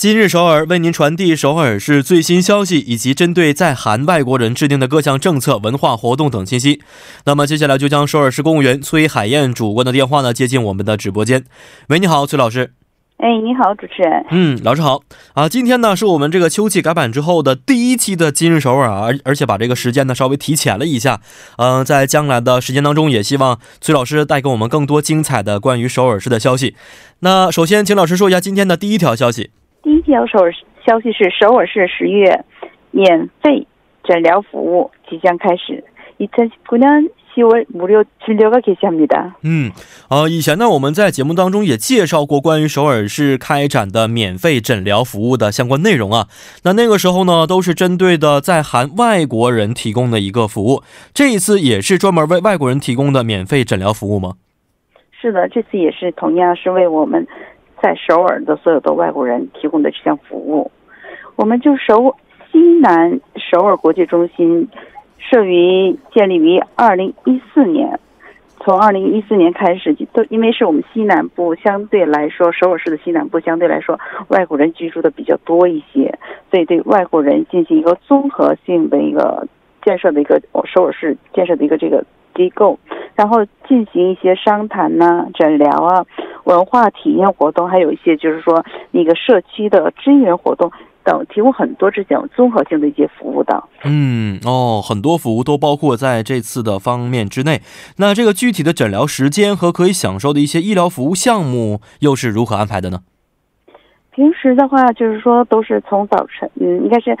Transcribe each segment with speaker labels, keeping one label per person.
Speaker 1: 今日首尔为您传递首尔市最新消息，以及针对在韩外国人制定的各项政策、文化活动等信息。那么接下来就将首尔市公务员崔海燕主官的电话呢接进我们的直播间。喂，你好，崔老师。
Speaker 2: 哎，你好，主持人。
Speaker 1: 嗯，老师好啊。今天呢是我们这个秋季改版之后的第一期的今日首尔啊，而而且把这个时间呢稍微提前了一下。嗯，在将来的时间当中，也希望崔老师带给我们更多精彩的关于首尔市的消息。那首先，请老师说一下今天的第一条消息。
Speaker 2: 第一条首尔消息是，首尔市十月免费诊疗服务即将开始。이천십구년10월무료진료가개시합니다
Speaker 1: 嗯，呃，以前呢，我们在节目当中也介绍过关于首尔市开展的免费诊疗服务的相关内容啊。那那个时候呢，都是针对的在韩外国人提供的一个服务。这一次也是专门为外国人提供的免费诊疗服务吗？
Speaker 2: 是的，这次也是同样是为我们 在首尔的所有的外国人提供的这项服务。我们就首西南首尔国际中心。设于建立于二零一四年，从二零一四年开始，都因为是我们西南部相对来说，首尔市的西南部相对来说外国人居住的比较多一些，所以对外国人进行一个综合性的一个建设的一个首尔市建设的一个这个机构，然后进行一些商谈呐、诊疗啊、文化体验活动，还有一些就是说那个社区的支援活动。等提供很多这种综合性的一些服务的。
Speaker 1: 嗯哦，很多服务都包括在这次的方面之内。那这个具体的诊疗时间和可以享受的一些医疗服务项目又是如何安排的呢？
Speaker 2: 平时的话，就是说都是从早晨，嗯，应该是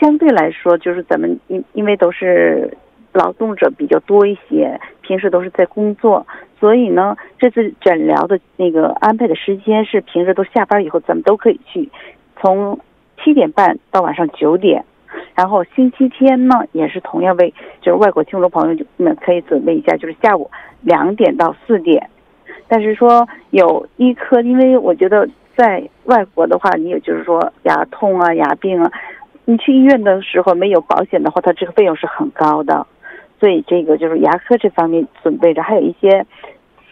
Speaker 2: 相对来说，就是咱们因因为都是劳动者比较多一些，平时都是在工作，所以呢，这次诊疗的那个安排的时间是平时都下班以后，咱们都可以去，从。七点半到晚上九点，然后星期天呢也是同样为就是外国听众朋友们可以准备一下，就是下午两点到四点。但是说有医科，因为我觉得在外国的话，你也就是说牙痛啊、牙病啊，你去医院的时候没有保险的话，它这个费用是很高的。所以这个就是牙科这方面准备着，还有一些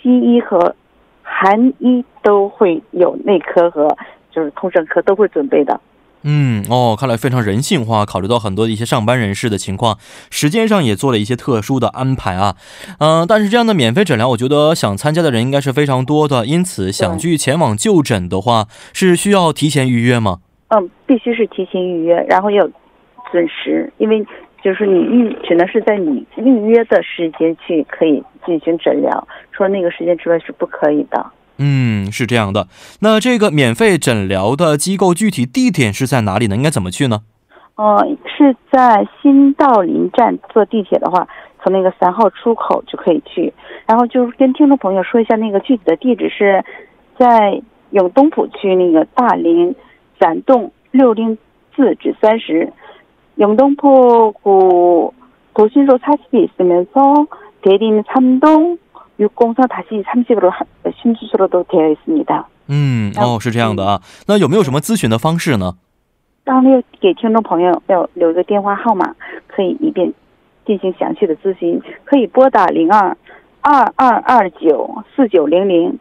Speaker 2: 西医和韩医都会有内科和就是通症科都会准备的。
Speaker 1: 嗯哦，看来非常人性化，考虑到很多的一些上班人士的情况，时间上也做了一些特殊的安排啊。嗯，但是这样的免费诊疗，我觉得想参加的人应该是非常多的，因此想去前往就诊的话，是需要提前预约吗？
Speaker 2: 嗯，必须是提前预约，然后要准时，因为就是你预只能是在你预约的时间去可以进行诊疗，除了那个时间之外是不可以的。
Speaker 1: 嗯，是这样的。那这个免费诊疗的机构具体地点是在哪里呢？应该怎么去呢？
Speaker 2: 呃，是在新道林站坐地铁的话，从那个三号出口就可以去。然后就是跟听众朋友说一下，那个具体的地址是在永东浦区那个大林展栋六零四至三十。永东浦구도심로사십이있으면서대림3동6공사 다시 30으로 신주소로도 되어 있습니다.
Speaker 1: 嗯，哦，是这样的啊。那有没有什么咨询的方式呢？当然要给听众朋友要留个电话号码，可以一边进行详细的咨询，可以拨打零二二二九四九零零，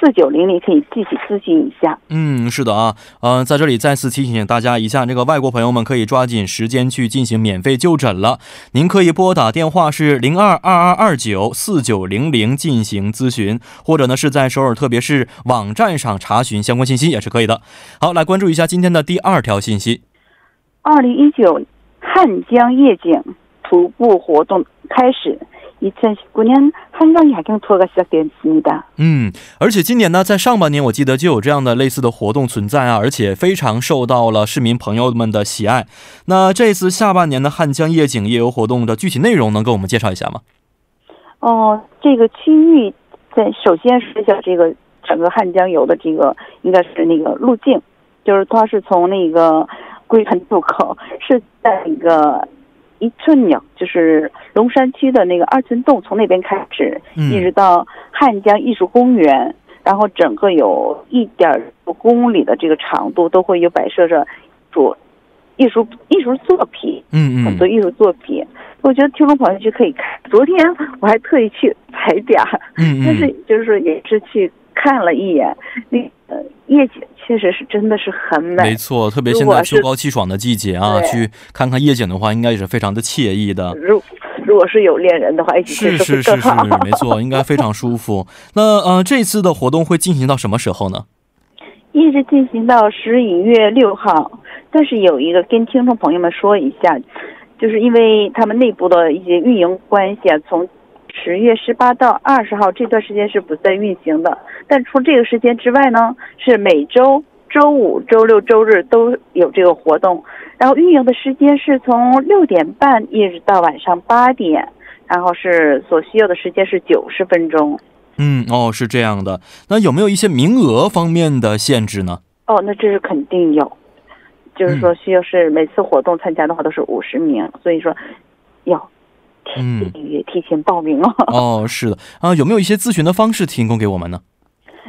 Speaker 1: 四九零零可以具体咨询一下。嗯，是的啊，嗯，在这里再次提醒大家一下，这个外国朋友们可以抓紧时间去进行免费就诊了。您可以拨打电话是零二二二二九四九零零进行咨询，或者呢是在首尔特别是网站上查询相关信息也是可以的。好，来关注一下今天的第二条信息。
Speaker 2: 二零一九汉江夜景徒步活动开始。2019年한강야경투어가시작되었습니 다。
Speaker 1: 嗯，而且今年呢，在上半年我记得就有这样的类似的活动存在啊，而且非常受到了市民朋友们的喜爱。那这次下半年的汉江夜景夜游活动的具体内容能给我们介绍一下吗？
Speaker 2: 哦，这个区域在首先说一下这个整个汉江游的这个应该是那个路径，就是它是从那个归盘渡口是在一个。 一寸鸟就是龙山区的那个二寸洞，从那边开始，一直到汉江艺术公园，然后整个有一点五公里的这个长度，都会有摆设着主艺术艺术作品，
Speaker 1: 嗯嗯，
Speaker 2: 很多艺术作品。我觉得听众朋友就可以看。昨天我还特意去踩点，
Speaker 1: 嗯嗯，
Speaker 2: 但是就是也是去看了一眼，那呃夜景确实是真的是很美。
Speaker 1: 没错，特别现在秋高气爽的季节啊，去看看夜景的话，应该也是非常的惬意的。
Speaker 2: 如如果是有恋人的话，一起去
Speaker 1: 是是是是，没错，应该非常舒服。那呃，这次的活动会进行到什么时候呢？
Speaker 2: 一直进行到十一月六号，但是有一个跟听众朋友们说一下，就是因为他们内部的一些运营关系啊，从十月十八到二十号这段时间是不再运行的。但除这个时间之外呢，是每周周五、周六、周日都有这个活动。然后运营的时间是从六点半一直到晚上八点，然后是所需要的时间是九十分钟。
Speaker 1: 嗯哦，是这样的。那有没有一些名额方面的限制呢？
Speaker 2: 哦，那这是肯定有，就是说需要是每次活动参加的话都是五十名，所以说要提提前报名哦。
Speaker 1: 哦，是的啊，有没有一些咨询的方式提供给我们呢？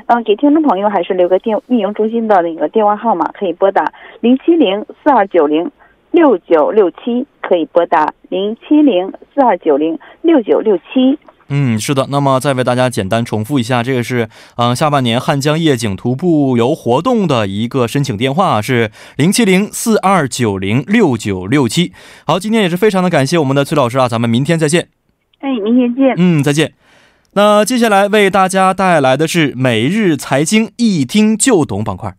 Speaker 2: 嗯，给听众朋友还是留个电运营中心的那个电话号码，可以拨打零七零四二九零六九六七，可以拨打零七零四二九零六九六七。
Speaker 1: 嗯，是的。那么再为大家简单重复一下，这个是嗯下半年汉江夜景徒步游活动的一个申请电话是零七零四二九零六九六七。好，今天也是非常的感谢我们的崔老师啊，咱们明天再见。
Speaker 2: 哎，明天见。
Speaker 1: 嗯，再见。那接下来为大家带来的是每日财经一听就懂板块。